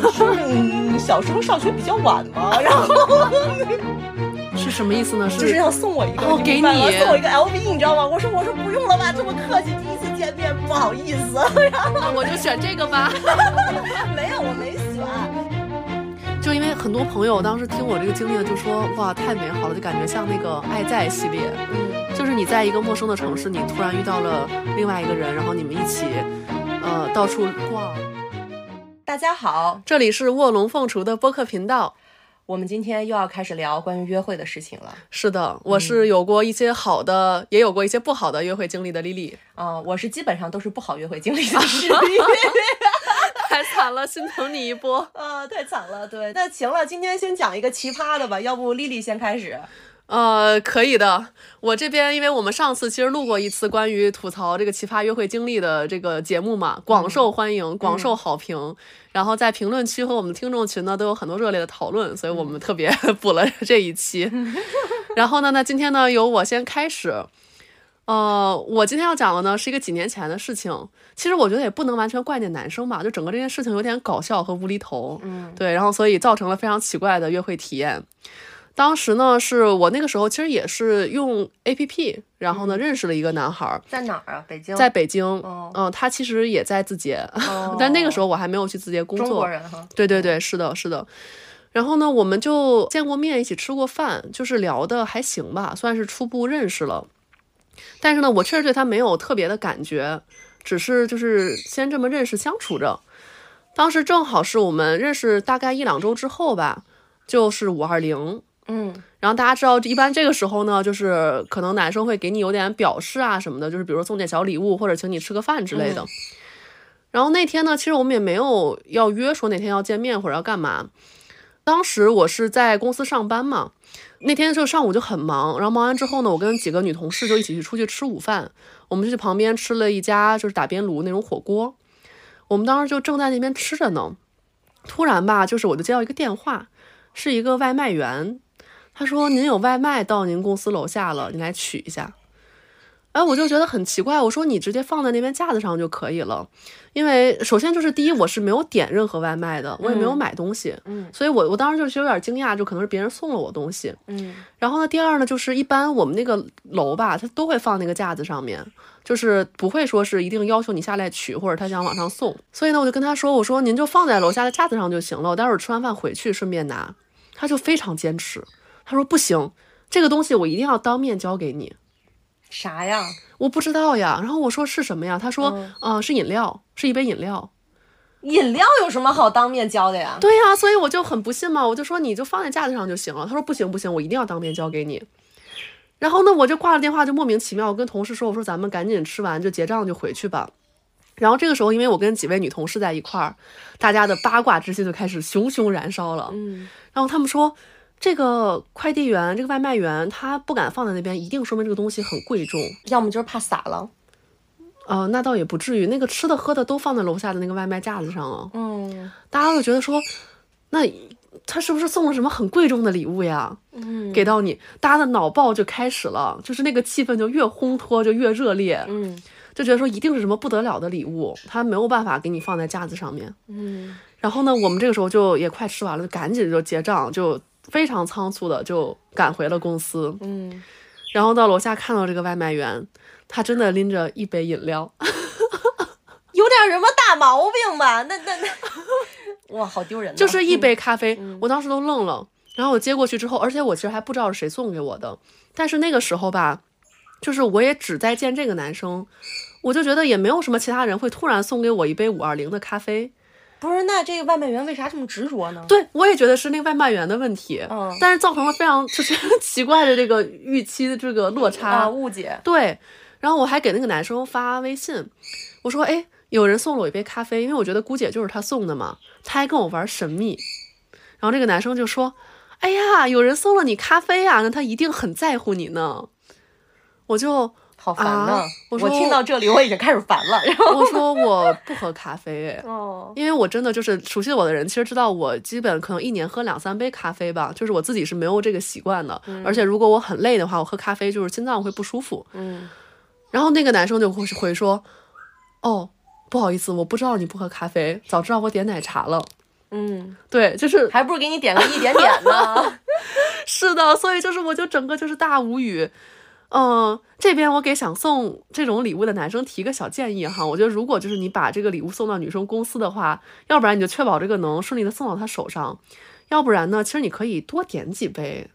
你是嗯小时候上学比较晚吗？然后是什么意思呢？是就是要送我一个，哦给你送我一个 LV，你知道吗？我说我说不用了吧，这么客气，第一次见面不好意思。然后那我就选这个吧。没有，我没选。就因为很多朋友当时听我这个经历，就说哇太美好了，就感觉像那个《爱在》系列，嗯，就是你在一个陌生的城市，你突然遇到了另外一个人，然后你们一起，呃，到处逛。大家好，这里是卧龙凤雏的播客频道。我们今天又要开始聊关于约会的事情了。是的，我是有过一些好的，也有过一些不好的约会经历的丽丽。嗯、我是基本上都是不好约会经历的。太惨了，心疼你一波。啊，太惨了。对，那行了，今天先讲一个奇葩的吧，要不丽丽先开始。呃，可以的。我这边，因为我们上次其实录过一次关于吐槽这个奇葩约会经历的这个节目嘛，广受欢迎，广受好评。然后在评论区和我们听众群呢，都有很多热烈的讨论，所以我们特别 补了这一期。然后呢，那今天呢，由我先开始。呃，我今天要讲的呢是一个几年前的事情。其实我觉得也不能完全怪那男生吧，就整个这件事情有点搞笑和无厘头。嗯对，然后所以造成了非常奇怪的约会体验。当时呢，是我那个时候其实也是用 A P P，然后呢认识了一个男孩儿，在哪儿啊？北京。在北京，哦嗯，他其实也在字节，哦 但那个时候我还没有去字节工中国作。人哈。对对对，是的，是的。然后呢，我们就见过面，一起吃过饭，就是聊的还行吧，算是初步认识了。但是呢，我确实对他没有特别的感觉，只是就是先这么认识相处着。当时正好是我们认识大概一两周之后吧，就是五二零，嗯然后大家知道，一般这个时候呢，就是可能男生会给你有点表示啊什么的，就是比如说送点小礼物或者请你吃个饭之类的。然后那天呢，其实我们也没有要约说哪天要见面或者要干嘛。当时我是在公司上班嘛，那天就上午就很忙，然后忙完之后呢，我跟几个女同事就一起去出去吃午饭，我们就去旁边吃了一家就是打边炉那种火锅。我们当时就正在那边吃着呢，突然吧，就是我就接到一个电话，是一个外卖员，他说：“您有外卖到您公司楼下了，你来取一下。”哎，我就觉得很奇怪，我说你直接放在那边架子上就可以了，因为首先就是第一，我是没有点任何外卖的，我也没有买东西，嗯所以我我当时就是有点惊讶，就可能是别人送了我东西。嗯然后呢，第二呢，就是一般我们那个楼吧，它都会放那个架子上面，就是不会说是一定要求你下来取，或者他想往上送。所以呢，我就跟他说，我说您就放在楼下的架子上就行了，我待会儿吃完饭回去顺便拿。他就非常坚持，他说不行，这个东西我一定要当面交给你。啥呀？我不知道呀，然后我说是什么呀？他说，嗯呃，是饮料，是一杯饮料。饮料有什么好当面交的呀？对呀，所以我就很不信嘛，我就说你就放在架子上就行了。他说不行不行，我一定要当面交给你。然后呢，我就挂了电话，就莫名其妙，我跟同事说，我说咱们赶紧吃完就结账就回去吧。然后这个时候，因为我跟几位女同事在一块儿，大家的八卦之心就开始熊熊燃烧了。嗯然后他们说，这个快递员、这个外卖员他不敢放在那边，一定说明这个东西很贵重。要么就是怕洒了。呃，那倒也不至于，那个吃的喝的都放在楼下的那个外卖架子上了。嗯大家都觉得说，那他是不是送了什么很贵重的礼物呀？嗯给到你，大家的脑爆就开始了，就是那个气氛就越烘托就越热烈，嗯就觉得说一定是什么不得了的礼物，他没有办法给你放在架子上面。嗯然后呢，我们这个时候就也快吃完了，就赶紧就结账，就非常仓促的就赶回了公司。嗯，然后到楼下看到这个外卖员，他真的拎着一杯饮料，有点什么大毛病吧？那那那，哇，好丢人。就是一杯咖啡，我当时都愣了。然后我接过去之后，而且我其实还不知道是谁送给我的，但是那个时候吧，就是我也只在见这个男生，我就觉得也没有什么其他人会突然送给我一杯五二零的咖啡。不是，那这个外卖员为啥这么执着呢？对我也觉得是那个外卖员的问题，嗯但是造成了非常就是 奇怪的这个预期的这个落差。啊，误解。对，然后我还给那个男生发微信，我说：“哎，有人送了我一杯咖啡，因为我觉得姑姐就是他送的嘛。”他还跟我玩神秘，然后这个男生就说：“哎呀，有人送了你咖啡啊，那他一定很在乎你呢。”我就好烦呐！啊我说听到这里我已经开始烦了。然后我说我不喝咖啡，因为我真的就是熟悉我的人，其实知道我基本可能一年喝两三杯咖啡吧，就是我自己是没有这个习惯的，而且如果我很累的话，我喝咖啡就是心脏会不舒服。嗯然后那个男生就会回说：“哦，不好意思，我不知道你不喝咖啡，早知道我点奶茶了。”嗯，对，就是还不如给你点个一点点呢。是的，所以就是我就整个就是大无语。嗯，这边我给想送这种礼物的男生提个小建议哈，我觉得如果就是你把这个礼物送到女生公司的话，要不然你就确保这个能顺利的送到她手上，要不然呢，其实你可以多点几杯。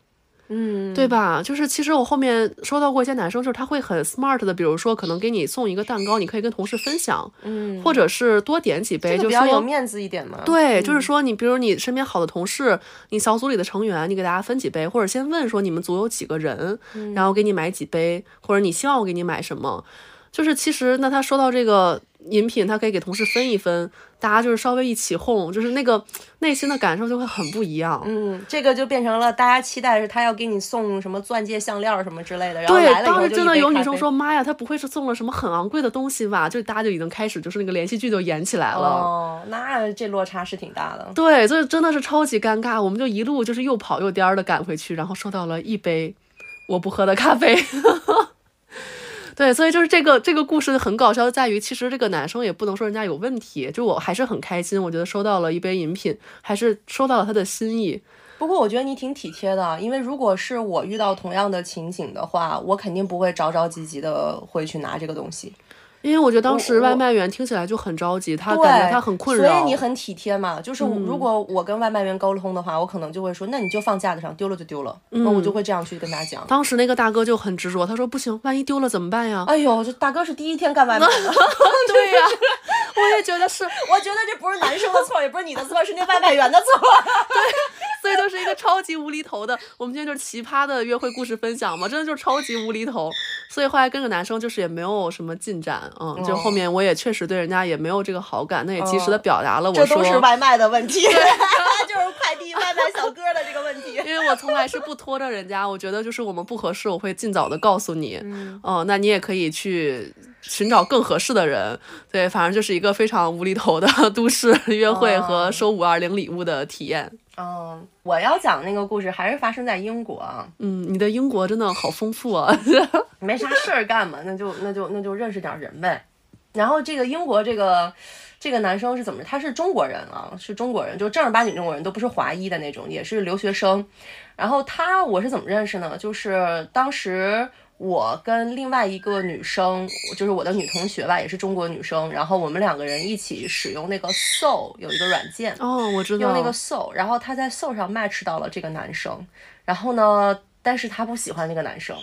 嗯，对吧？就是其实我后面收到过一些男生，就是他会很 smart 的，比如说可能给你送一个蛋糕，你可以跟同事分享，嗯，或者是多点几杯，就比较有面子一点嘛。对，就是说你比如你身边好的同事，你小组里的成员，你给大家分几杯，或者先问说你们组有几个人，然后给你买几杯，或者你希望我给你买什么。就是其实那他收到这个饮品，他可以给同事分一分，大家就是稍微一起哄，就是那个内心的感受就会很不一样。嗯，这个就变成了大家期待是他要给你送什么钻戒、项链什么之类的，然后对来，了以后就当时真的有女生说：“妈呀，他不会是送了什么很昂贵的东西吧？”就大家就已经开始就是那个连续剧就演起来了。哦，那这落差是挺大的。对，这真的是超级尴尬，我们就一路就是又跑又颠儿的赶回去，然后收到了一杯我不喝的咖啡。对，所以就是这个这个故事很搞笑，在于其实这个男生也不能说人家有问题，就我还是很开心，我觉得收到了一杯饮品，还是收到了他的心意。不过我觉得你挺体贴的，因为如果是我遇到同样的情景的话，我肯定不会着着急急的会去拿这个东西。因为我觉得当时外卖员听起来就很着急，他，感觉他很困扰。嗯所以你很体贴嘛。就是如果我跟外卖员沟通的话，我可能就会说，那你就放架子上，丢了就丢了。那嗯我就会这样去跟他讲。当时那个大哥就很执着，他说不行，万一丢了怎么办呀？哎呦，这大哥是第一天干外卖的，对呀、我也觉得是，我觉得这不是男生的错，也不是你的错，是那外卖员的错。所以就是一个超级无厘头的。我们今天就是奇葩的约会故事分享嘛，真的就是超级无厘头。所以后来跟着男生就是也没有什么进展，嗯，就后面我也确实对人家也没有这个好感，那也及时的表达了我这说。都是外卖的问题，就是快递外卖小哥的这个问题。因为我从来是不拖着人家，我觉得就是我们不合适，我会尽早的告诉你。嗯，哦，那你也可以去寻找更合适的人。对，反正就是一个非常无厘头的 都市约会和收五二零礼物的体验。嗯，我要讲那个故事还是发生在英国啊，嗯，你的英国真的好丰富啊！没啥事儿干嘛，那就那就那就认识点人呗。然后这个英国这个这个男生是怎么？他是中国人啊，是中国人，就正儿八经中国人，都不是华裔的那种，也是留学生。然后他我是怎么认识呢？就是当时我跟另外一个女生，就是我的女同学吧，也是中国女生，然后我们两个人一起使用那个 Soul 有一个软件，哦，我知道。用那个 Soul，然后她在 Soul 上 match 到了这个男生，然后呢，但是他不喜欢那个男生，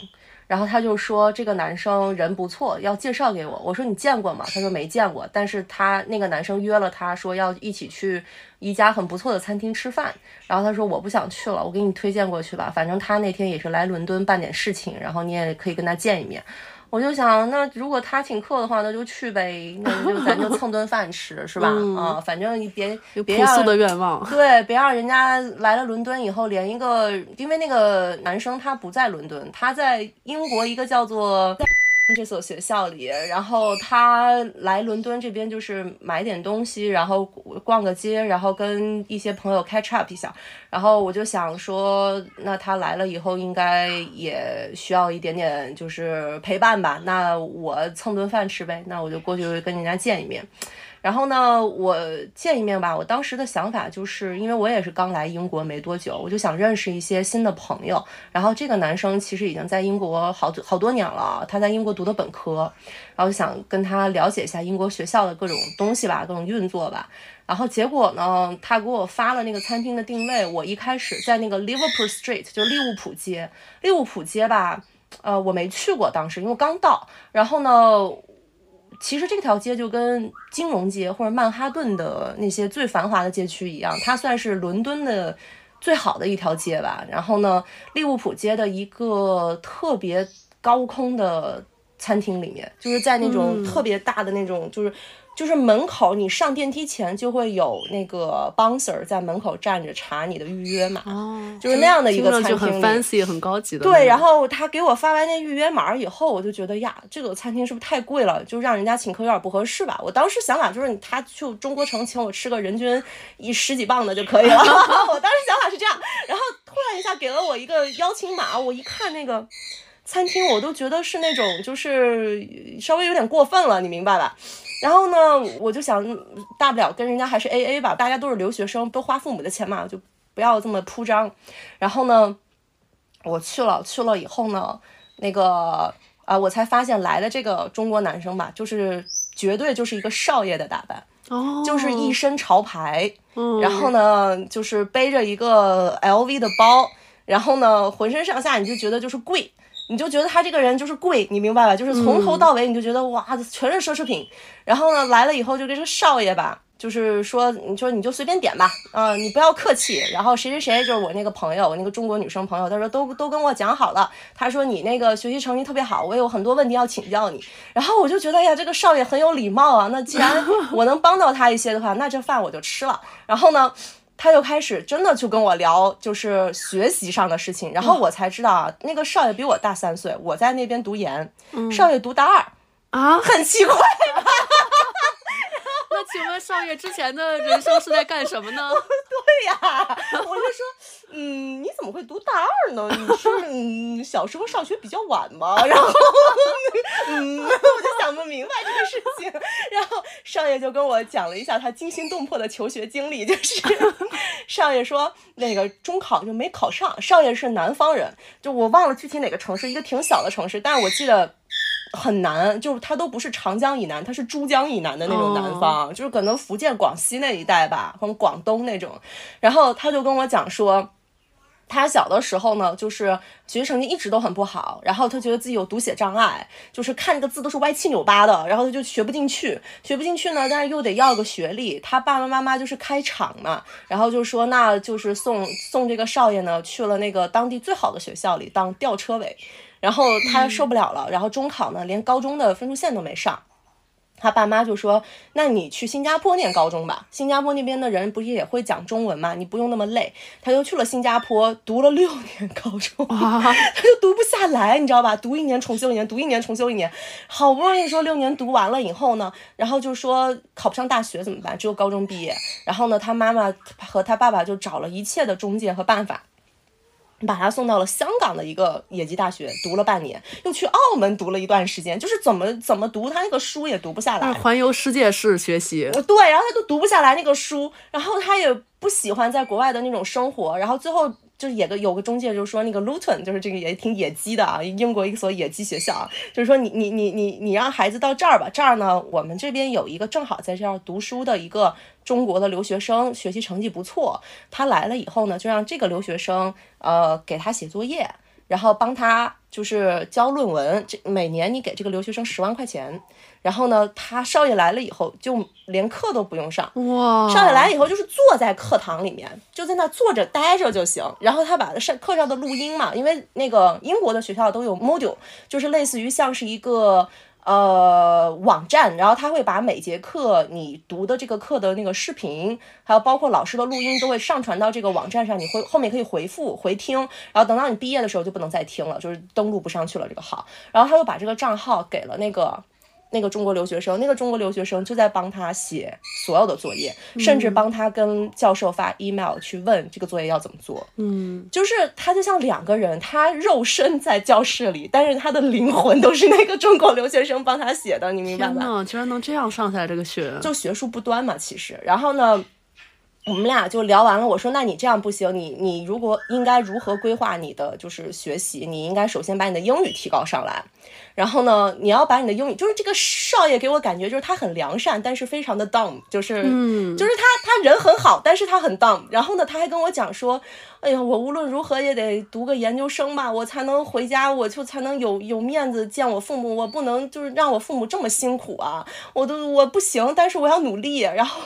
然后他就说这个男生人不错，要介绍给我。我说你见过吗？他说没见过，但是他那个男生约了他说要一起去一家很不错的餐厅吃饭，然后他说我不想去了，我给你推荐过去吧，反正他那天也是来伦敦办点事情，然后你也可以跟他见一面。我就想，那如果他请客的话，那就去呗，那就咱就蹭顿饭吃，是吧？啊，反正你别别让朴素的愿望。对，别让人家来了伦敦以后，连一个，因为那个男生他不在伦敦，他在英国一个叫做这所学校里，然后他来伦敦这边就是买点东西，然后逛个街，然后跟一些朋友 catch up 一下，然后我就想说，那他来了以后应该也需要一点点就是陪伴吧，那我蹭顿饭吃呗，那我就过去跟人家见一面。然后呢，我见一面吧。我当时的想法就是，因为我也是刚来英国没多久，我就想认识一些新的朋友。然后这个男生其实已经在英国好多好多年了，他在英国读的本科，然后想跟他了解一下英国学校的各种东西吧，各种运作吧。然后结果呢，他给我发了那个餐厅的定位，我一开始在那个 Liverpool Street，就利物浦街，利物浦街吧，呃，我没去过，当时因为刚到。然后呢，其实这条街就跟金融街或者曼哈顿的那些最繁华的街区一样，它算是伦敦的最好的一条街吧。然后呢，利物浦街的一个特别高空的餐厅里面，就是在那种特别大的那种，就是。就是门口，你上电梯前就会有那个 bouncer 在门口站着查你的预约码，哦，就是那样的一个餐厅里 fancy 很高级的。对，然后他给我发完那预约码以后，我就觉得呀，这个餐厅是不是太贵了？就让人家请客有点不合适吧。我当时想法就是，他去中国城请我吃个人均一十几磅的就可以了。我当时想法是这样，然后突然一下给了我一个邀请码，我一看那个。餐厅，我都觉得是那种就是稍微有点过分了，你明白吧？然后呢，我就想，大不了跟人家还是 A A 吧，大家都是留学生，都花父母的钱嘛，就不要这么铺张。然后呢，我去了，去了以后呢，那个啊，我才发现来的这个中国男生吧，就是绝对就是一个少爷的打扮。哦，就是一身潮牌，然后呢，就是背着一个 LV 的包，然后呢，浑身上下你就觉得就是贵，你就觉得他这个人就是贵，你明白吧？就是从头到尾你就觉得哇，全是奢侈品。然后呢，来了以后就跟这少爷吧。就是说，你说你就随便点吧，啊，你不要客气。然后谁谁谁就是我那个朋友，我那个中国女生朋友，她说都都跟我讲好了，她说你那个学习成绩特别好，我有很多问题要请教你。然后我就觉得呀，这个少爷很有礼貌啊。那既然我能帮到他一些的话，那这饭我就吃了。然后呢，他就开始真的去跟我聊，就是学习上的事情。然后我才知道啊，那个少爷比我大三岁，我在那边读研，少爷读大二啊，很奇怪。那 请问少爷之前的人生是在干什么呢？对呀，我就说，嗯，你怎么会读大二呢？你是嗯小时候上学比较晚吗？然后，嗯，我就想不明白这个事情。然后少爷就跟我讲了一下他惊心动魄的求学经历，就是少爷说那个中考就没考上。少爷是南方人，就我忘了具体哪个城市，一个挺小的城市，但是我记得。很难，就是它都不是长江以南，它是珠江以南的那种南方，就是可能福建、广西那一带吧，或者广东那种。然后他就跟我讲说，他小的时候呢，就是学习成绩一直都很不好，然后他觉得自己有读写障碍，就是看个字都是歪七扭八的，然后他就学不进去，学不进去呢，但是又得要个学历。他爸爸妈妈就是开厂嘛，然后就说那就是送送这个少爷呢去了那个当地最好的学校里当吊车尾。然后他受不了了，然后中考呢，连高中的分数线都没上，他爸妈就说：“那你去新加坡念高中吧，新加坡那边的人不是也会讲中文嘛，你不用那么累。”他就去了新加坡，读了六年高中，他就读不下来，你知道吧？读一年重修一年，读一年重修一年，好不容易说六年读完了以后呢，然后就说考不上大学怎么办？只有高中毕业。然后呢，他妈妈和他爸爸就找了一切的中介和办法。把他送到了香港的一个野鸡大学，读了半年，又去澳门读了一段时间，就是怎么怎么读，他那个书也读不下来，环游世界式学习。对，然后他都读不下来那个书，然后他也不喜欢在国外的那种生活，然后最后。就是也个有个中介就说那个 Luton 就是这个也挺野鸡的啊，英国一所野鸡学校啊，就是说你你你你你让孩子到这儿吧，这儿呢我们这边有一个正好在这儿读书的一个中国的留学生，学习成绩不错，他来了以后呢，就让这个留学生呃给他写作业。然后帮他就是交论文，这每年你给这个留学生十万块钱。然后呢，他少爷来了以后，就连课都不用上。哇！少爷来以后就是坐在课堂里面，就在那坐着待着就行。然后他把上课上的录音嘛，因为那个英国的学校都有 module，就是类似于像是一个。呃，网站，然后他会把每节课你读的这个课的那个视频，还有包括老师的录音，都会上传到这个网站上，你会后面可以回复回听，然后等到你毕业的时候就不能再听了，就是登录不上去了这个号，然后他又把这个账号给了那个。那个中国留学生，那个中国留学生就在帮他写所有的作业，甚至帮他跟教授发 email 去问这个作业要怎么做。嗯，就是他就像两个人，他肉身在教室里，但是他的灵魂都是那个中国留学生帮他写的，你明白吗？居然能这样上下来这个学，就学术不端嘛，其实。然后呢？我们俩就聊完了，我说那你这样不行，你你如果应该如何规划你的就是学习，你应该首先把你的英语提高上来，然后呢，你要把你的英语，就是这个少爷给我感觉就是他很良善，但是非常的 dumb，就是嗯，就是他他人很好，但是他很 dumb。然后呢，他还跟我讲说，哎呀，我无论如何也得读个研究生吧，我才能回家，我就才能有有面子见我父母，我不能就是让我父母这么辛苦啊，我都我不行，但是我要努力，然后。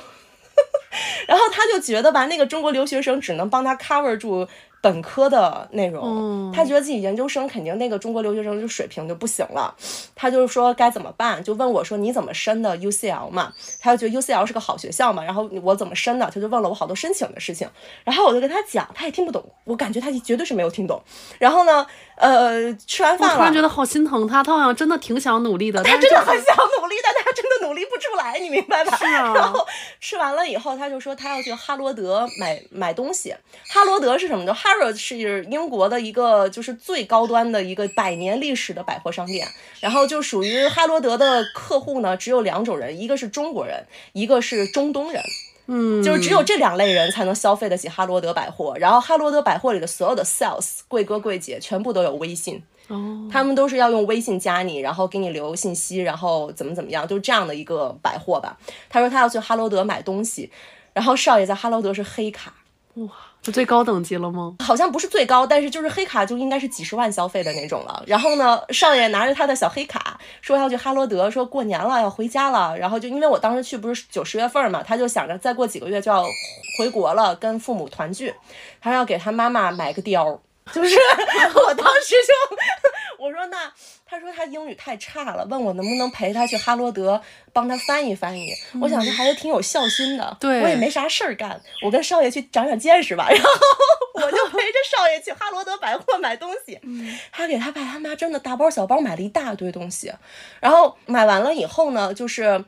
然后他就觉得吧，那个中国留学生只能帮他 cover 住。本科的内容，他觉得自己研究生肯定那个中国留学生就水平就不行了，他就是说该怎么办，就问我说你怎么申的 UCL 嘛？他就觉得 UCL 是个好学校嘛，然后我怎么申的？他就问了我好多申请的事情，然后我就跟他讲，他也听不懂，我感觉他绝对是没有听懂。然后呢，呃，吃完饭了，突然觉得好心疼他，他好像真的挺想努力的，他真的很想努力，但他真的努力不出来，你明白吧？是啊。然后吃完了以后，他就说他要去哈罗德买买东西，哈罗德是什么的？哈 Harrods 是英国的一个就是最高端的一个百年历史的百货商店，然后就属于哈罗德的客户呢，只有两种人，一个是中国人，一个是中东人。嗯，就是只有这两类人才能消费得起哈罗德百货，然后哈罗德百货里的所有的 sales 贵哥贵姐全部都有微信，哦，他们都是要用微信加你，然后给你留信息，然后怎么怎么样，就这样的一个百货吧。他说他要去哈罗德买东西，然后少爷在哈罗德是黑卡，哇，这最高等级了吗？好像不是最高，但是就是黑卡就应该是几十万消费的那种了。然后呢，少爷拿着他的小黑卡说要去哈罗德，说过年了要回家了。然后就因为我当时去不是九十月份嘛，他就想着再过几个月就要回国了，跟父母团聚，他要给他妈妈买个貂。就是 我当时就 我说那他说他英语太差了，问我能不能陪他去哈罗德帮他翻译翻译。我想这孩子挺有孝心的，对我也没啥事儿干，我跟少爷去长长见识吧。然后我就陪着少爷去哈罗德百货买东西，他给他爸他妈真的大包小包买了一大堆东西，然后买完了以后呢，就是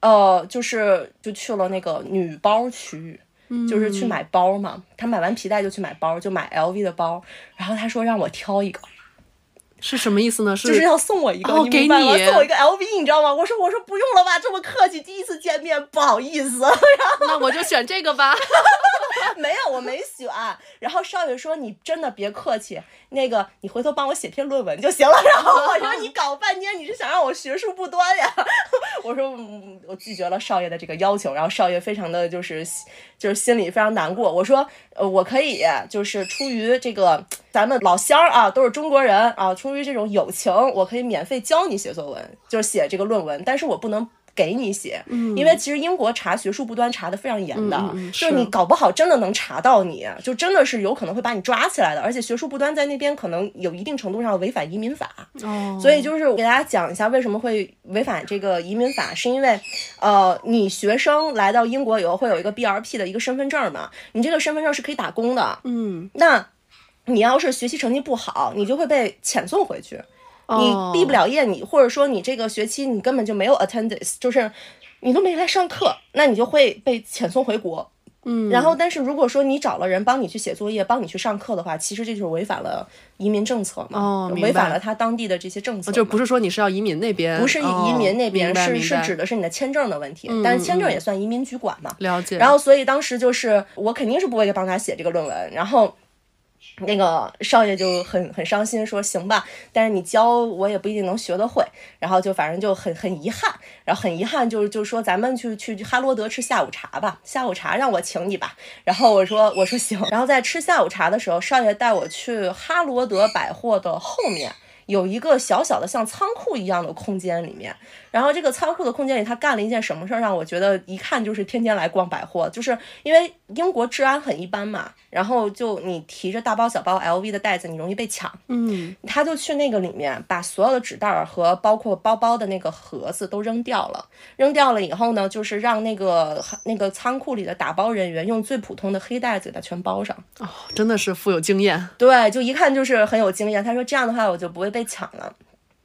呃就是就去了那个女包区域。就是去买包嘛，他买完皮带就去买包，就买 LV 的包，然后他说让我挑一个，是什么意思呢？是就是要送我一个，哦你明白吗？给你送我一个 LV，你知道吗？我说我说不用了吧，这么客气，第一次见面不好意思。那我就选这个吧。没有，我没选。然后少爷说：“你真的别客气，那个你回头帮我写篇论文就行了。”然后我说：“你搞半天你是想让我学术不端呀？” 我说：“，我拒绝了少爷的这个要求。”然后少爷非常的就是就是心里非常难过。我说：“呃，我可以就是出于这个咱们老乡啊，都是中国人啊，出于这种友情，我可以免费教你写作文，就是写这个论文，但是我不能。”给你写，因为其实英国查学术不端查的非常严的，就是你搞不好真的能查到你，就真的是有可能会把你抓起来的。而且学术不端在那边可能有一定程度上违反移民法，哦，所以就是我给大家讲一下为什么会违反这个移民法，是因为呃，你学生来到英国以后会有一个 BRP 的一个身份证嘛，你这个身份证是可以打工的，嗯，那你要是学习成绩不好，你就会被遣送回去。你哦毕不了业，你或者说你这个学期你根本就没有 attendance，就是你都没来上课，那你就会被遣送回国。嗯，然后，但是如果说你找了人帮你去写作业，帮你去上课的话，其实这就是违反了移民政策嘛，哦违反了他当地的这些政策嘛，就不是说你是要移民那边，不是哦移民那边，是是指的是你的签证的问题，但是签证也算移民局管嘛。了解。然后，所以当时就是我肯定是不会帮他写这个论文，然后。那个少爷就很很伤心，说行吧，但是你教我也不一定能学得会，然后就反正就很很遗憾，然后很遗憾就是就说咱们去去哈罗德吃下午茶吧，下午茶让我请你吧，然后我说我说行，然后在吃下午茶的时候，少爷带我去哈罗德百货的后面。有一个小小的像仓库一样的空间里面，然后这个仓库的空间里，他干了一件什么事儿，让我觉得一看就是天天来逛百货，就是因为英国治安很一般嘛，然后就你提着大包小包 LV 的袋子，你容易被抢，嗯，他就去那个里面把所有的纸袋儿和包括包包的那个盒子都扔掉了，扔掉了以后呢，就是让那个那个仓库里的打包人员用最普通的黑袋子给它全包上。哦，真的是富有经验。对，就一看就是很有经验。他说这样的话我就不会被抢了。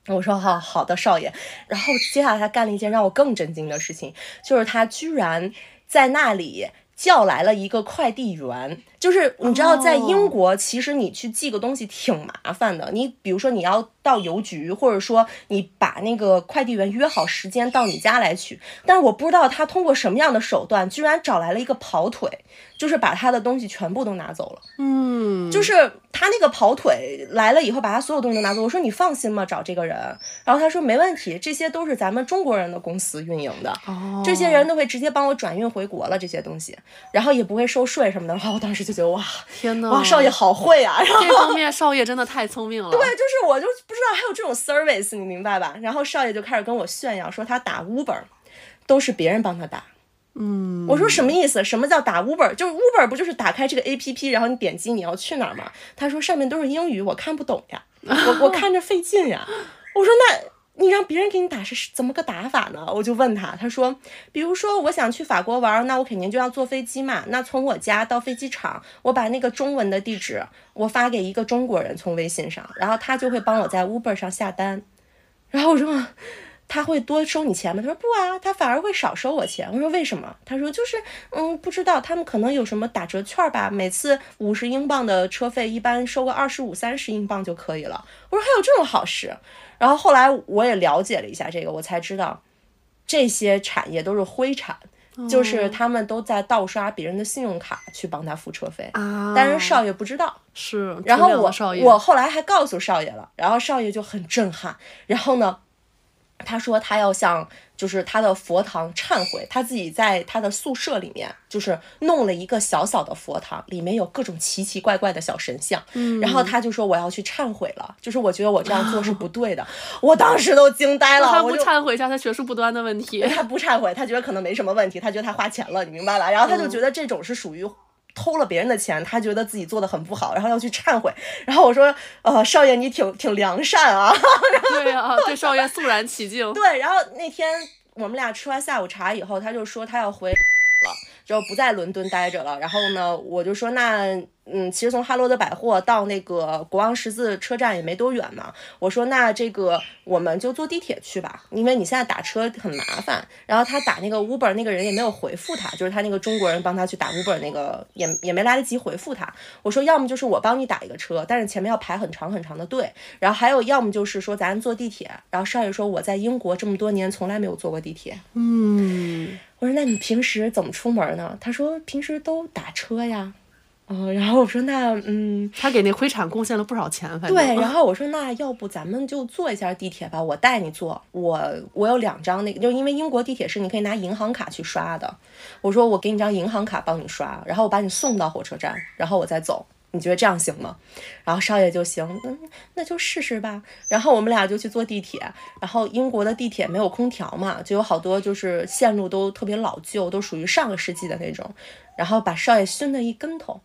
我说好好的少爷，然后接下来他干了一件让我更震惊的事情，就是他居然在那里叫来了一个快递员。就是你知道，在英国，其实你去寄个东西挺麻烦的。你比如说你要到邮局，或者说你把那个快递员约好时间到你家来取，但是我不知道他通过什么样的手段，居然找来了一个跑腿，就是把他的东西全部都拿走了。嗯，就是他那个跑腿来了以后，把他所有东西都拿走。我说你放心吗？找这个人。然后他说没问题，这些都是咱们中国人的公司运营的，哦，这些人都会直接帮我转运回国了这些东西，然后也不会收税什么的。然后我当时就觉得哇天呐，哇，少爷好会啊！然后这方面少爷真的太聪明了。对，就是我就不知道还有这种 service，你明白吧？然后少爷就开始跟我炫耀说他打 Uber 都是别人帮他打。嗯，我说什么意思？什么叫打 Uber？就是 Uber 不就是打开这个 A P P，然后你点击你要去哪儿吗？他说上面都是英语，我看不懂呀，我我看着费劲呀。我说那你让别人给你打是怎么个打法呢？我就问他，他说，比如说我想去法国玩，那我肯定就要坐飞机嘛。那从我家到飞机场，我把那个中文的地址我发给一个中国人，从微信上，然后他就会帮我在 Uber 上下单。然后我说。他会多收你钱吗？他说不啊，他反而会少收我钱。我说为什么？他说就是嗯，不知道，他们可能有什么打折券吧，每次五十英镑的车费，一般收个二十五、三十英镑就可以了。我说还有这种好事。然后后来我也了解了一下这个，我才知道这些产业都是灰产。就是他们都在盗刷别人的信用卡去帮他付车费啊，但是少爷不知道。是，然后我少爷我后来还告诉少爷了，然后少爷就很震撼。然后呢，他说他要向就是他的佛堂忏悔，他自己在他的宿舍里面就是弄了一个小小的佛堂，里面有各种奇奇怪怪的小神像。嗯，然后他就说我要去忏悔了，就是我觉得我这样做是 不对的。我当时都惊呆了。他不忏悔一下他学术不端的问题？他不忏悔，他觉得可能没什么问题，他觉得他花钱了，你明白吧？然后他就觉得这种是属于。偷了别人的钱，他觉得自己做的很不好，然后要去忏悔。然后我说：“呃，少爷，你挺挺良善啊。”对啊，对少爷肃然起敬。对，然后那天我们俩吃完下午茶以后，他就说他要回就不在伦敦待着了。然后呢，我就说那。嗯，其实从哈罗德百货到那个国王十字车站也没多远嘛。我说那这个我们就坐地铁去吧，因为你现在打车很麻烦。然后他打那个 Uber 那个人也没有回复他，就是他那个中国人帮他去打 Uber 那个也也没来得及回复他。我说要么就是我帮你打一个车，但是前面要排很长很长的队。然后还有要么就是说咱坐地铁。然后少爷说我在英国这么多年从来没有坐过地铁。嗯，我说那你平时怎么出门呢？他说平时都打车呀。哦，然后我说那嗯，他给那灰产贡献了不少钱，反正对。然后我说那要不咱们就坐一下地铁吧，我带你坐。我我有两张那个，就因为英国地铁是你可以拿银行卡去刷的。我说我给你张银行卡帮你刷，然后我把你送到火车站，然后我再走。你觉得这样行吗？然后少爷就行，嗯，那就试试吧。然后我们俩就去坐地铁。然后英国的地铁没有空调嘛，就有好多就是线路都特别老旧，都属于上个世纪的那种。然后把少爷熏得一跟头，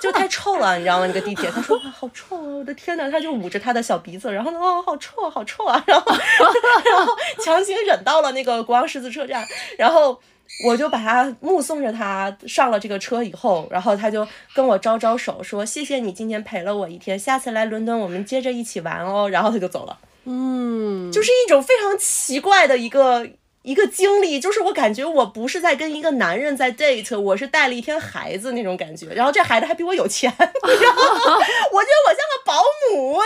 就太臭了，你知道吗？那个地铁，他说好臭啊！我的天呐，他就捂着他的小鼻子，然后，哦，好臭，好臭啊！然后，然后强行忍到了那个国王十字车站，然后我就把他目送着他上了这个车以后，然后他就跟我招招手，说谢谢你今天陪了我一天，下次来伦敦我们接着一起玩哦。然后他就走了，嗯，就是一种非常奇怪的一个。一个经历，就是我感觉我不是在跟一个男人在 date，我是带了一天孩子那种感觉。然后这孩子还比我有钱，你知道吗我觉得我像个保姆，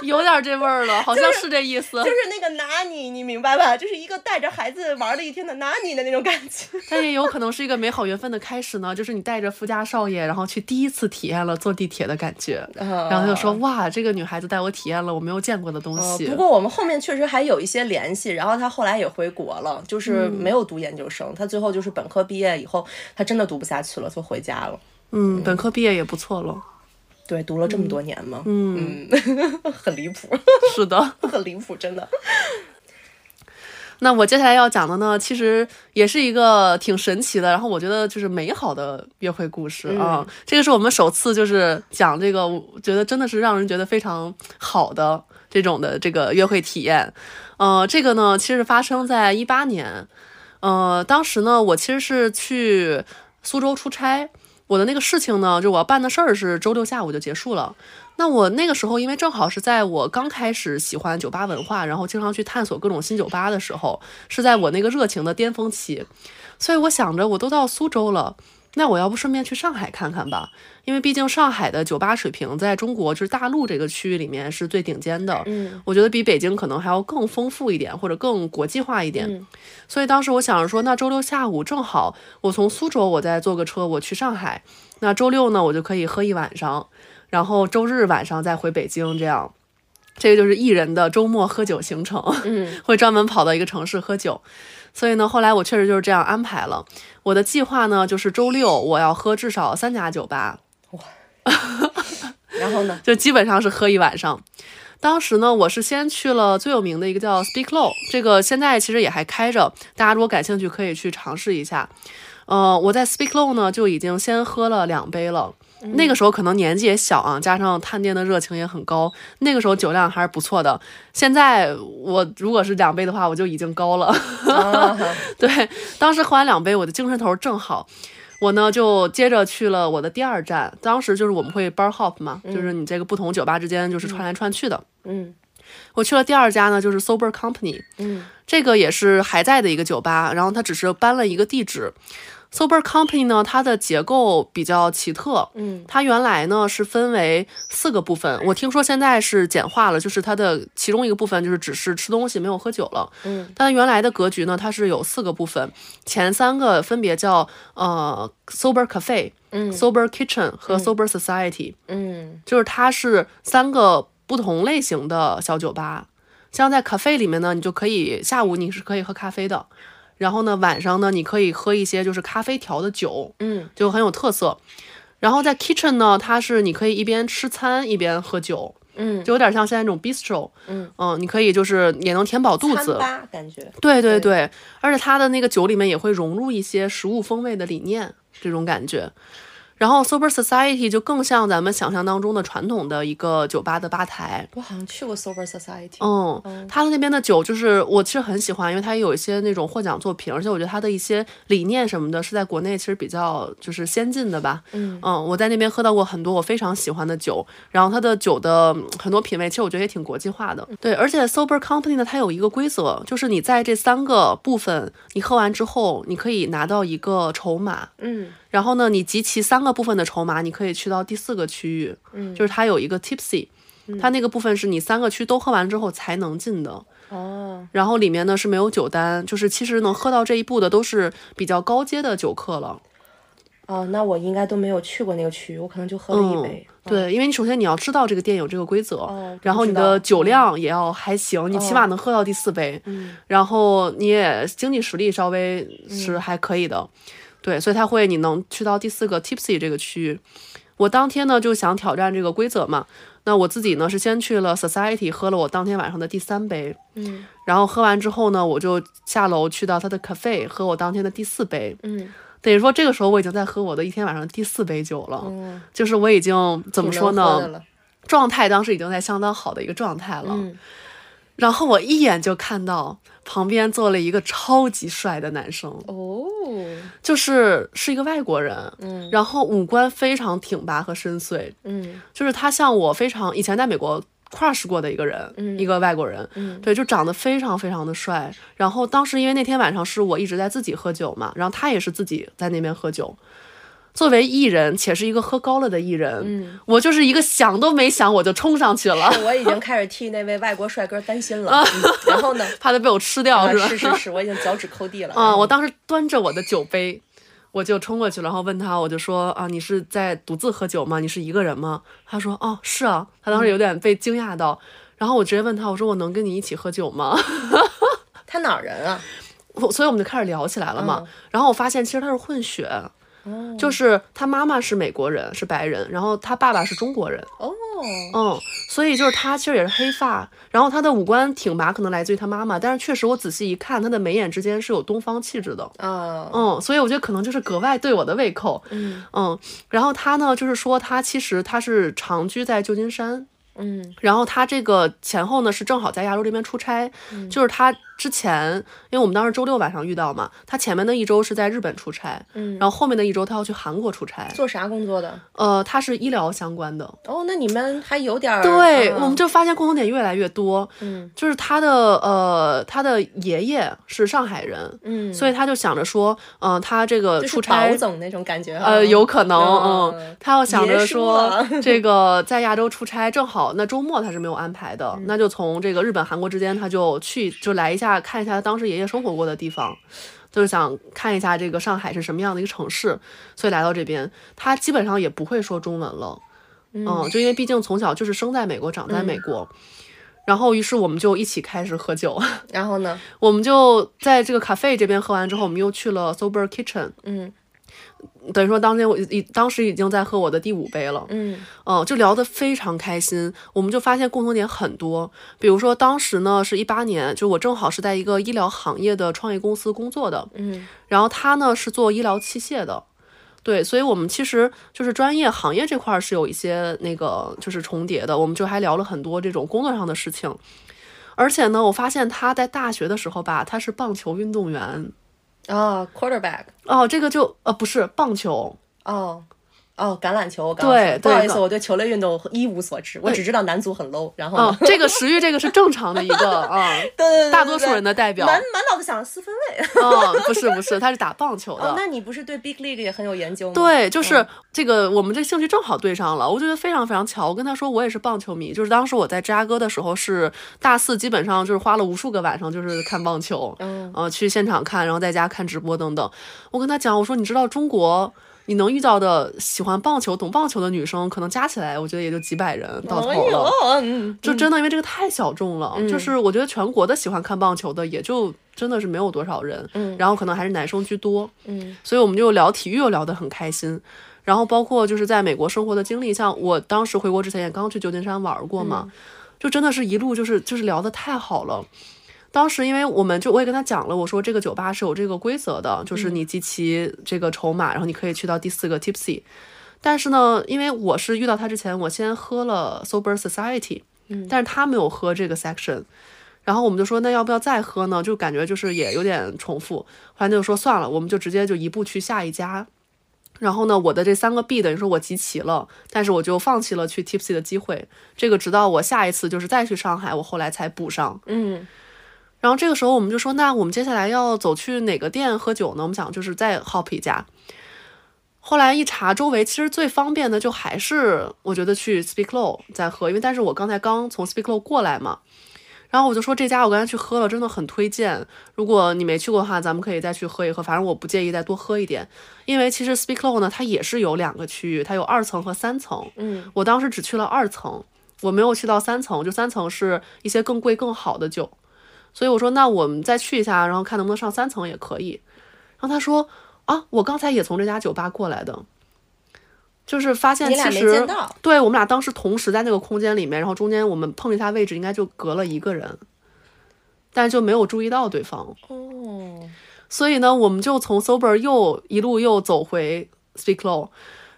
你有点这味儿了，好像是这意思。就是那个拿你，你明白吧？就是一个带着孩子玩了一天的拿你的那种感觉。但也有可能是一个美好缘分的开始呢，就是你带着富家少爷，然后去第一次体验了坐地铁的感觉。然后他就说：“哇，这个女孩子带我体验了我没有见过的东西。”不过我们后面确实还有一些联系，然后他后来也回国了。就是没有读研究生，他最后就是本科毕业以后，他真的读不下去了，就回家了。嗯，本科毕业也不错了。对，读了这么多年嘛。嗯，很离谱。是的，很离谱，真的。那我接下来要讲的呢，其实也是一个挺神奇的，然后我觉得就是美好的约会故事啊。这个是我们首次就是讲这个，我觉得真的是让人觉得非常好的这种的这个约会体验。呃，这个呢，其实发生在一八年，呃，当时呢，我其实是去苏州出差，我的那个事情呢，就我要办的事儿是周六下午就结束了。那我那个时候，因为正好是在我刚开始喜欢酒吧文化，然后经常去探索各种新酒吧的时候，是在我那个热情的巅峰期，所以我想着，我都到苏州了。那我要不顺便去上海看看吧，因为毕竟上海的酒吧水平在中国就是大陆这个区域里面是最顶尖的。嗯，我觉得比北京可能还要更丰富一点，或者更国际化一点。所以当时我想着说，那周六下午正好我从苏州我再坐个车我去上海，那周六呢我就可以喝一晚上，然后周日晚上再回北京，这样，这个就是艺人的周末喝酒行程。嗯，会专门跑到一个城市喝酒。所以呢，后来我确实就是这样安排了。我的计划呢，就是周六我要喝至少三家酒吧。哇，然后呢，就基本上是喝一晚上。当时呢，我是先去了最有名的一个叫 Speak Low，这个现在其实也还开着，大家如果感兴趣可以去尝试一下。呃，我在 Speak Low 呢就已经先喝了两杯了。那个时候可能年纪也小啊，加上探店的热情也很高，那个时候酒量还是不错的。现在我如果是两杯的话，我就已经高了。对，当时喝完两杯，我的精神头正好。我呢就接着去了我的第二站，当时就是我们会 bar hop 嘛，就是你这个不同酒吧之间就是串来串去的。嗯，我去了第二家呢，就是 Sober Company，嗯这个也是还在的一个酒吧，然后它只是搬了一个地址。Sober Company 呢，它的结构比较奇特，嗯它原来呢是分为四个部分，我听说现在是简化了，就是它的其中一个部分就是只是吃东西没有喝酒了。嗯，但原来的格局呢，它是有四个部分，前三个分别叫呃 Sober Cafe、嗯 Sober Kitchen 和 Sober Society，、嗯就是它是三个不同类型的小酒吧。像在 cafe 里面呢，你就可以下午你是可以喝咖啡的，然后呢晚上呢你可以喝一些就是咖啡调的酒，嗯就很有特色。然后在 kitchen 呢，它是你可以一边吃餐一边喝酒，嗯就有点像现在那种 bistro，嗯你可以就是也能填饱肚子，感觉，对对对对，而且它的那个酒里面也会融入一些食物风味的理念，这种感觉。然后 Sober Society 就更像咱们想象当中的传统的一个酒吧的吧台，我好像去过 Sober Society，嗯，它的那边的酒就是我其实很喜欢，因为它有一些那种获奖作品，而且我觉得它的一些理念什么的是在国内其实比较就是先进的吧。嗯我在那边喝到过很多我非常喜欢的酒，然后它的酒的嗯很多品味其实我觉得也挺国际化的。对，而且 Sober Company 呢，它有一个规则，就是你在这三个部分你喝完之后，你可以拿到一个筹码。嗯然后呢，你集齐三个部分的筹码，你可以去到第四个区域，嗯。就是它有一个 tipsy，、它那个部分是你三个区都喝完之后才能进的。哦。然后里面呢是没有酒单，就是其实能喝到这一步的都是比较高阶的酒客了。哦，那我应该都没有去过那个区域，我可能就喝了一杯。嗯，对，因为你首先你要知道这个店有这个规则，哦然后你的酒量也要还行，你起码能喝到第四杯，然后你也经济实力稍微是还可以的，对，所以他会你能去到第四个 tipsy 这个区域。我当天呢就想挑战这个规则嘛，那我自己呢是先去了 society 喝了我当天晚上的第三杯，嗯然后喝完之后呢，我就下楼去到他的 cafe 喝我当天的第四杯，嗯等于说这个时候我已经在喝我的一天晚上第四杯酒了，嗯，就是我已经怎么说呢？状态当时已经在相当好的一个状态了。嗯然后我一眼就看到旁边坐了一个超级帅的男生，哦，就是是一个外国人，嗯然后五官非常挺拔和深邃，嗯就是他像我非常以前在美国 crush 过的一个人，嗯一个外国人，嗯对，就长得非常非常的帅。然后当时因为那天晚上是我一直在自己喝酒嘛，然后他也是自己在那边喝酒。作为艺人，且是一个喝高了的艺人，嗯，我就是一个想都没想我就冲上去了，我已经开始替那位外国帅哥担心了。嗯然后呢？怕他被我吃掉，啊是吧？是是是，我已经脚趾抠地了。啊、我当时端着我的酒杯，我就冲过去，然后问他，我就说啊，你是在独自喝酒吗？你是一个人吗？他说哦，是啊。他当时有点被惊讶到，然后我直接问他，我说我能跟你一起喝酒吗？他哪儿人啊？我所以我们就开始聊起来了嘛。然后我发现其实他是混血，哦。就是他妈妈是美国人，是白人，然后他爸爸是中国人。哦，嗯，所以就是他其实也是黑发，然后他的五官挺拔，可能来自于他妈妈，但是确实我仔细一看，他的眉眼之间是有东方气质的。啊，嗯，所以我觉得可能就是格外对我的胃口。嗯然后他呢，就是说他其实他是长居在旧金山，嗯。然后他这个前后呢是正好在亚洲这边出差，嗯。就是他之前，因为我们当时周六晚上遇到嘛，他前面的一周是在日本出差，嗯，然后后面的一周他要去韩国出差，做啥工作的？呃，他是医疗相关的。哦，那你们还有点儿对，啊我们就发现共同点越来越多，嗯。就是他的呃，他的爷爷是上海人，嗯，所以他就想着说，嗯、他这个出差那种感觉啊。呃，有可能，嗯嗯，他要想着说啊，这个在亚洲出差，正好那周末他是没有安排的，那就从这个日本、韩国之间，他就去就来一下看一下他当时爷爷生活过的地方，就是想看一下这个上海是什么样的一个城市，所以来到这边，他基本上也不会说中文了，嗯，就因为毕竟从小就是生在美国，长在美国。然后，于是我们就一起开始喝酒。然后呢？我们就在这个 cafe 这边喝完之后，我们又去了 Sober Kitchen，嗯等于说当天我已当时已经在喝我的第五杯了，嗯嗯，就聊得非常开心。我们就发现共同点很多，比如说当时呢是一八年，就我正好是在一个医疗行业的创业公司工作的，嗯然后他呢是做医疗器械的。对，所以我们其实就是专业行业这块儿是有一些那个就是重叠的，我们就还聊了很多这种工作上的事情。而且呢，我发现他在大学的时候吧，他是棒球运动员。啊，quarterback。哦，这个就呃不是棒球，哦哦，橄榄球，我刚刚对不好意思，我对球类运动一无所知，我只知道男足很 low，然后这个食欲这个是正常的一个啊，对对对，大多数人的代表。满满脑子想着四分卫。哦，不是不是，他是打棒球的。哦，那你不是对 Big League 也很有研究吗？对，就是嗯这个，我们这兴趣正好对上了，我觉得非常非常巧。我跟他说，我也是棒球迷，就是当时我在芝加哥的时候是大四，基本上就是花了无数个晚上，就是看棒球，嗯呃，去现场看，然后在家看直播等等。我跟他讲，我说你知道中国。你能遇到的喜欢棒球、懂棒球的女生，可能加起来，我觉得也就几百人到头哎了。就真的因为这个太小众了，就是我觉得全国的喜欢看棒球的也就真的是没有多少人，嗯。然后可能还是男生居多，嗯，所以我们就聊体育又聊得很开心，然后包括就是在美国生活的经历，像我当时回国之前也刚去旧金山玩过嘛，就真的是一路就是就是聊得太好了。当时因为我们就我也跟他讲了，我说这个酒吧是有这个规则的，就是你集齐这个筹码，然后你可以去到第四个 tipsy。但是呢，因为我是遇到他之前，我先喝了 Sober Society，嗯，但是他没有喝这个 section，然后我们就说那要不要再喝呢？就感觉就是也有点重复，后来就说算了，我们就直接就一步去下一家。然后呢，我的这三个 B 等于说我集齐了，但是我就放弃了去 Tipsy 的机会。这个直到我下一次就是再去上海，我后来才补上。嗯然后这个时候我们就说，那我们接下来要走去哪个店喝酒呢？我们想就是再 hop 一家。后来一查周围，其实最方便的就还是我觉得去 Speak Low 再喝，因为但是我刚才刚从 Speak Low 过来嘛，然后我就说这家我刚才去喝了，真的很推荐。如果你没去过的话，咱们可以再去喝一喝，反正我不介意再多喝一点，因为其实 Speak Low 呢，它也是有两个区域，它有二层和三层。嗯，我当时只去了二层，我没有去到三层，就三层是一些更贵更好的酒。所以我说，那我们再去一下，然后看能不能上三层也可以。然后他说，啊，我刚才也从这家酒吧过来的，就是发现其实，对我们俩当时同时在那个空间里面，然后中间我们碰一下位置，应该就隔了一个人，但是就没有注意到对方。哦，所以呢，我们就从 Sober 又一路又走回 Speak Low，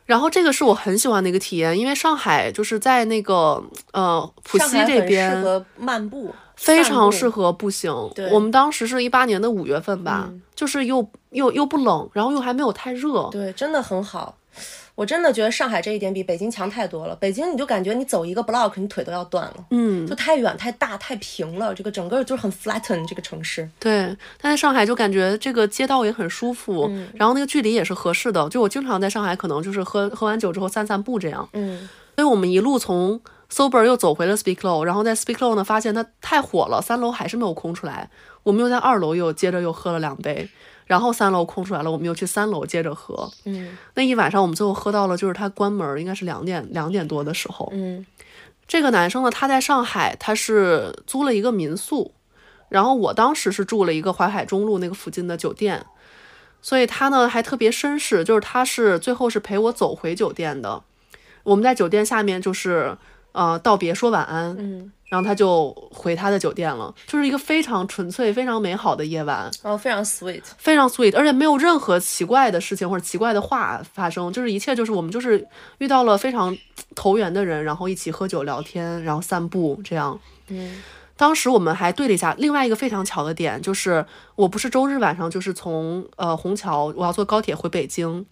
然后这个是我很喜欢的一个体验，因为上海就是在那个呃浦西这边适合漫步，非常适合步行。对我们当时是一八年的五月份吧，嗯就是又又又不冷，然后又还没有太热。对，真的很好。我真的觉得上海这一点比北京强太多了。北京你就感觉你走一个 block，你腿都要断了，嗯，就太远、太大、太平了。这个整个就是很 flatten 这个城市。对，但在上海就感觉这个街道也很舒服，嗯然后那个距离也是合适的。就我经常在上海，可能就是喝喝完酒之后散散步这样。嗯所以我们一路从 Sober 又走回了 Speak Low，然后在 Speak Low 呢发现它太火了，三楼还是没有空出来。我们又在二楼又接着又喝了两杯，然后三楼空出来了，我们又去三楼接着喝。嗯那一晚上我们最后喝到了，就是他关门，应该是两点两点多的时候。嗯这个男生呢，他在上海，他是租了一个民宿，然后我当时是住了一个淮海中路那个附近的酒店，所以他呢还特别绅士，就是他是最后是陪我走回酒店的。我们在酒店下面就是呃道别说晚安，嗯，然后他就回他的酒店了，就是一个非常纯粹、非常美好的夜晚。然后非常 sweet。非常 sweet，而且没有任何奇怪的事情或者奇怪的话发生，就是一切就是我们就是遇到了非常投缘的人，然后一起喝酒聊天，然后散步这样。嗯当时我们还对了一下，另外一个非常巧的点就是，我不是周日晚上就是从呃虹桥我要坐高铁回北京，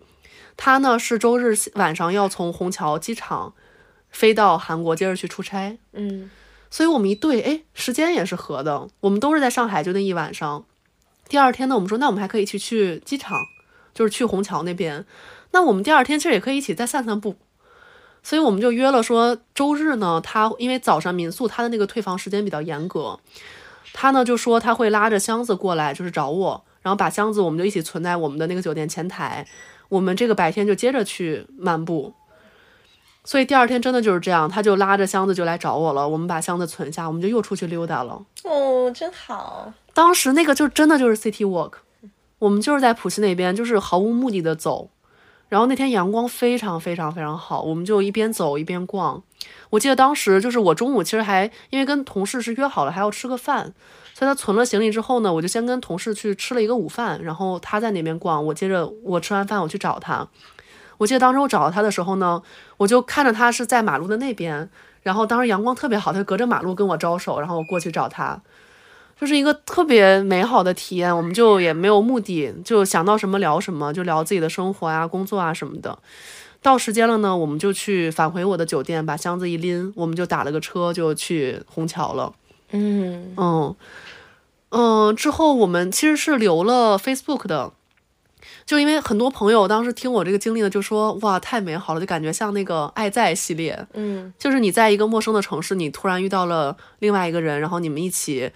他呢是周日晚上要从虹桥机场飞到韩国，接着去出差。嗯所以我们一对，哎，时间也是合的，我们都是在上海，就那一晚上。第二天呢，我们说，那我们还可以一起去机场，就是去虹桥那边。那我们第二天其实也可以一起再散散步。所以我们就约了说，周日呢，他因为早上民宿他的那个退房时间比较严格，他呢就说他会拉着箱子过来，就是找我，然后把箱子我们就一起存在我们的那个酒店前台。我们这个白天就接着去漫步。所以第二天真的就是这样，他就拉着箱子就来找我了。我们把箱子存下，我们就又出去溜达了。哦，真好。当时那个就真的就是 city walk，我们就是在浦西那边，就是毫无目的的走。然后那天阳光非常非常非常好，我们就一边走一边逛。我记得当时就是我中午其实还因为跟同事是约好了还要吃个饭，所以他存了行李之后呢，我就先跟同事去吃了一个午饭，然后他在那边逛，我接着我吃完饭我去找他。我记得当时我找到他的时候呢，我就看着他是在马路的那边，然后当时阳光特别好，他就隔着马路跟我招手，然后我过去找他。就是一个特别美好的体验，我们就也没有目的，就想到什么聊什么，就聊自己的生活啊、工作啊什么的。到时间了呢，我们就去返回我的酒店，把箱子一拎，我们就打了个车就去虹桥了。嗯嗯嗯，之后我们其实是留了 Facebook 的，就因为很多朋友当时听我这个经历呢，就说哇太美好了，就感觉像那个《爱在》系列，嗯就是你在一个陌生的城市，你突然遇到了另外一个人，然后你们一起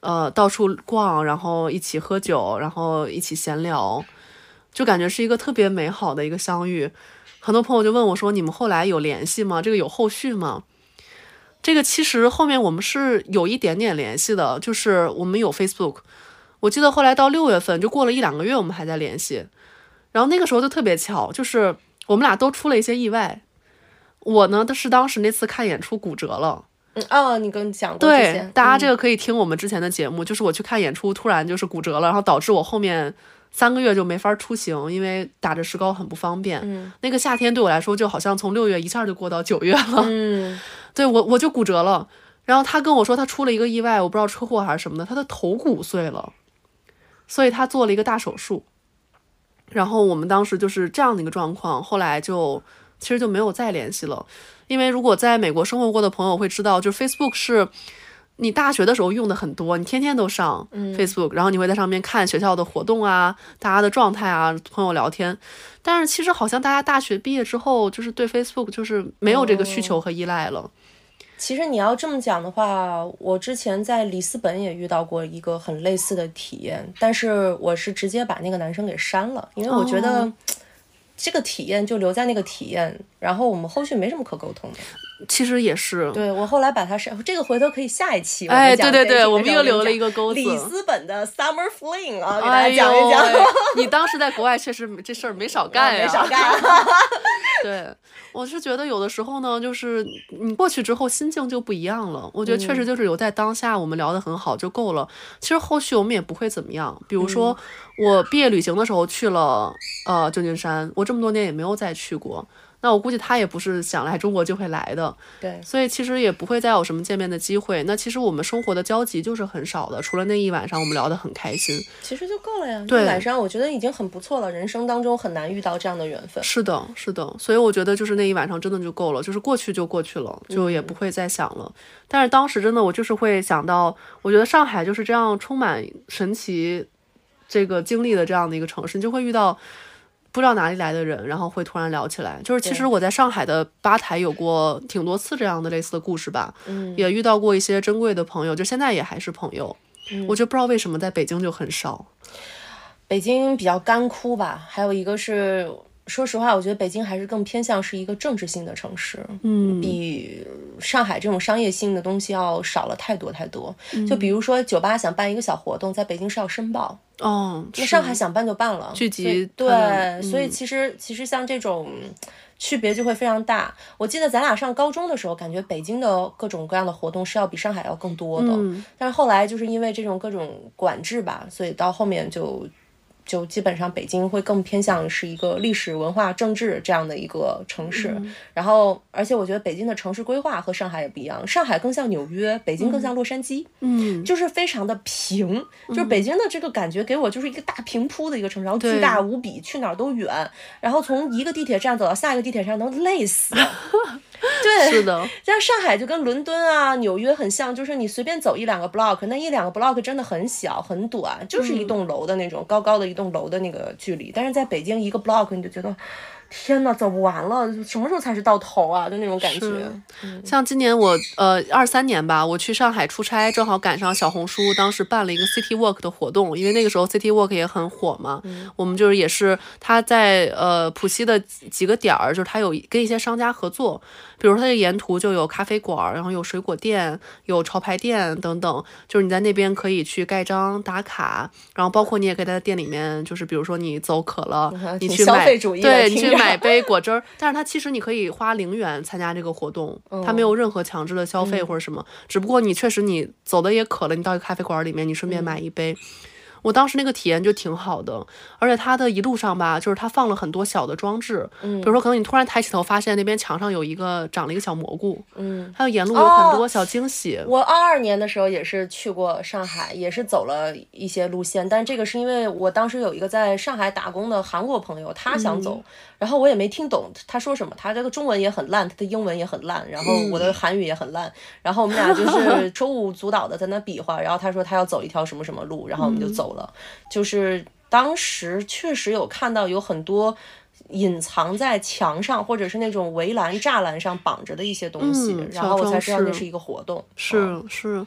呃到处逛，然后一起喝酒，然后一起闲聊，就感觉是一个特别美好的一个相遇。很多朋友就问我说：“你们后来有联系吗？这个有后续吗？”这个其实后面我们是有一点点联系的，就是我们有 Facebook。我记得后来到六月份，就过了一两个月，我们还在联系。然后那个时候就特别巧，就是我们俩都出了一些意外。我呢，是当时那次看演出骨折了。嗯哦，你跟你讲过对，，大家这个个可以听我们之前的节目，就是我去看演出，突然就是骨折了，然后导致我后面三个月就没法出行，因为打着石膏很不方便。嗯那个夏天对我来说，就好像从六月一下就过到九月了。嗯对我我就骨折了，然后他跟我说他出了一个意外，我不知道车祸还是什么的，他的头骨碎了，所以他做了一个大手术。然后我们当时就是这样的一个状况，后来就其实就没有再联系了，因为如果在美国生活过的朋友会知道，就是 Facebook 是你大学的时候用的很多，你天天都上 Facebook，、然后你会在上面看学校的活动啊、大家的状态啊、朋友聊天。但是其实好像大家大学毕业之后，就是对 Facebook 就是没有这个需求和依赖了。其实你要这么讲的话，我之前在里斯本也遇到过一个很类似的体验，但是我是直接把那个男生给删了，因为我觉得。哦这个体验就留在那个体验，然后我们后续没什么可沟通的。其实也是，对我后来把它删，这个回头可以下一期我哎对对对我们又留了一个钩子里斯本的 Summer Fling 啊，给大家讲一讲。喂 你当时在国外确实这事儿没少干呀，没少干。对，我是觉得有的时候呢，就是你过去之后心境就不一样了。我觉得确实就是有在当下我们聊得很好就够了。其实后续我们也不会怎么样。比如说我毕业旅行的时候去了呃旧金山，我这么多年也没有再去过。那我估计他也不是想来中国就会来的，对，所以其实也不会再有什么见面的机会。那其实我们生活的交集就是很少的，除了那一晚上我们聊得很开心。其实就够了呀。对一晚上我觉得已经很不错了，人生当中很难遇到这样的缘分。是的，是的，所以我觉得就是那一晚上真的就够了，就是过去就过去了，就也不会再想了。但是当时真的我就是会想到，我觉得上海就是这样充满神奇这个经历的这样的一个城市，你就会遇到不知道哪里来的人，然后会突然聊起来。就是其实我在上海的吧台有过挺多次这样的类似的故事吧，嗯也遇到过一些珍贵的朋友，就现在也还是朋友。嗯我就不知道为什么在北京就很少。北京比较干枯吧，还有一个是，说实话，我觉得北京还是更偏向是一个政治性的城市，嗯，比上海这种商业性的东西要少了太多太多。就比如说酒吧想办一个小活动，在北京是要申报，哦，那上海想办就办了，聚集对，所以其实其实像这种。区别就会非常大。我记得咱俩上高中的时候，感觉北京的各种各样的活动是要比上海要更多的，嗯但是后来就是因为这种各种管制吧，所以到后面就就基本上北京会更偏向是一个历史文化政治这样的一个城市。嗯然后，而且我觉得北京的城市规划和上海也不一样，上海更像纽约，北京更像洛杉矶。嗯，就是非常的平，就是北京的这个感觉给我就是一个大平铺的一个城市，然后巨大无比，去哪儿都远，然后从一个地铁站走到下一个地铁站能累死。对，是的，像上海就跟伦敦啊、纽约很像，就是你随便走一两个 block，那一两个 block 真的很小很短，就是一栋楼的那种、高高的一栋楼的那个距离。但是在北京一个 block 你就觉得，天呐，走不完了，什么时候才是到头啊？就那种感觉。像今年我呃二三年吧，我去上海出差，正好赶上小红书当时办了一个 City Walk 的活动，因为那个时候 City Walk 也很火嘛。我们就是也是他在呃浦西的几几个点儿，就是他有跟一些商家合作，比如说他这沿途就有咖啡馆，然后有水果店，有潮牌店等等，就是你在那边可以去盖章打卡，然后包括你也可以在店里面，就是比如说你走渴了，你去买，费主义对你去买杯果汁儿，但是它其实你可以花零元参加这个活动，它没有任何强制的消费或者什么，只不过你确实你走的也渴了，你到一个咖啡馆里面，你顺便买一杯。我当时那个体验就挺好的，而且它的一路上吧，就是它放了很多小的装置，嗯，比如说可能你突然抬起头发现那边墙上有一个长了一个小蘑菇，嗯，还有沿路有很多小惊喜。我二二年的时候也是去过上海，也是走了一些路线，但这个是因为我当时有一个在上海打工的韩国朋友，他想走，然后我也没听懂他说什么，他这个中文也很烂，他的英文也很烂，然后我的韩语也很烂，然后我们俩就是手舞足蹈的在那比划，然后他说他要走一条什么什么路，然后我们就走了，就是当时确实有看到有很多隐藏在墙上或者是那种围栏栅栏上绑着的一些东西，嗯然后我才知道那是一个活动，是是，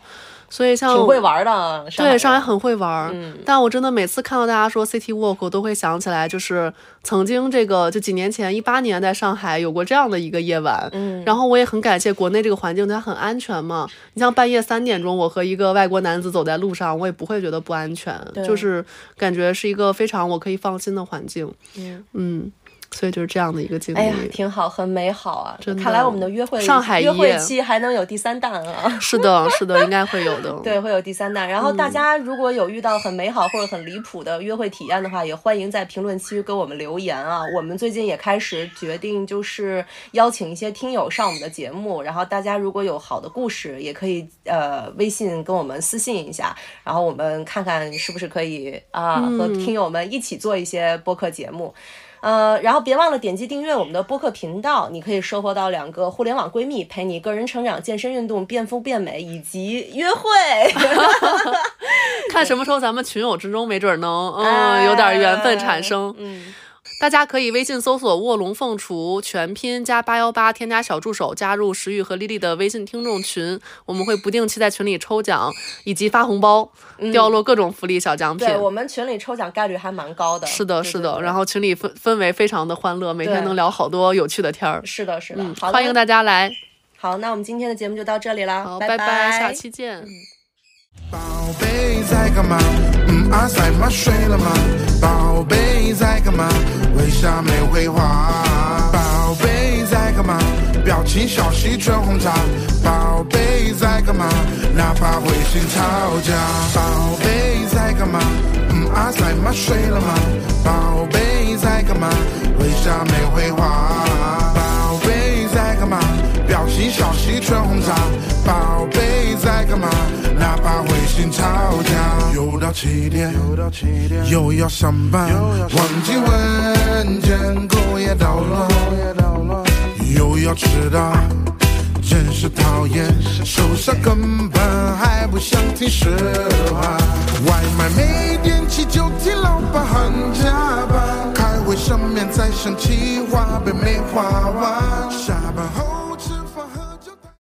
所以像挺会玩的，对，上海海很会玩但我真的每次看到大家说 City Walk，我都会想起来，就是曾经这个就几年前，一八年在上海有过这样的一个夜晚，嗯。然后我也很感谢国内这个环境，它很安全嘛。你像半夜三点钟，我和一个外国男子走在路上，我也不会觉得不安全，就是感觉是一个非常我可以放心的环境，嗯。嗯，所以就是这样的一个经历。哎呀，挺好，很美好啊！看来我们的约会上海约会期还能有第三弹啊！是的，是的，应该会有的。对，会有第三弹。然后嗯大家如果有遇到很美好或者很离谱的约会体验的话，也欢迎在评论区给我们留言啊。我们最近也开始决定，就是邀请一些听友上我们的节目。然后大家如果有好的故事，也可以呃微信跟我们私信一下，然后我们看看是不是可以啊、嗯和听友们一起做一些播客节目。呃，然后别忘了点击订阅我们的播客频道，你可以收获到两个互联网闺蜜陪你个人成长、健身运动、变肤变美以及约会。看什么时候咱们群友之中，没准能 嗯哎有点缘分产生。嗯，大家可以微信搜索“卧龙凤雏”全拼加八幺八，添加小助手，加入石玉和丽丽的微信听众群，我们会不定期在群里抽奖以及发红包，掉落各种福利小奖品。嗯对我们群里抽奖概率还蛮高的。是的，是的，然后后群里氛氛围非常的欢乐，每天能聊好多有趣的天儿。是的，是的，好的，欢迎大家来，好，那我们今天的节目就到这里啦，好，拜拜，下期见。宝贝在干嘛？嗯啊，赛马睡了吗？宝贝在干嘛？为啥没回话？宝贝在干嘛？表情小溪春红茶。宝贝在干嘛？哪怕会心吵架。宝贝在干嘛？嗯啊，赛马睡了吗？宝贝在干嘛？为啥没回话？宝贝在干嘛？表情小溪春红茶。宝贝在干嘛？哪怕会心吵架。又到七点，又到七点，又要上班，忘记问件狗也捣乱，又要迟到。真是讨厌，手上根本还不想听实话。外卖没点起就听老板喊加班，开会上面在生气话被没花完。下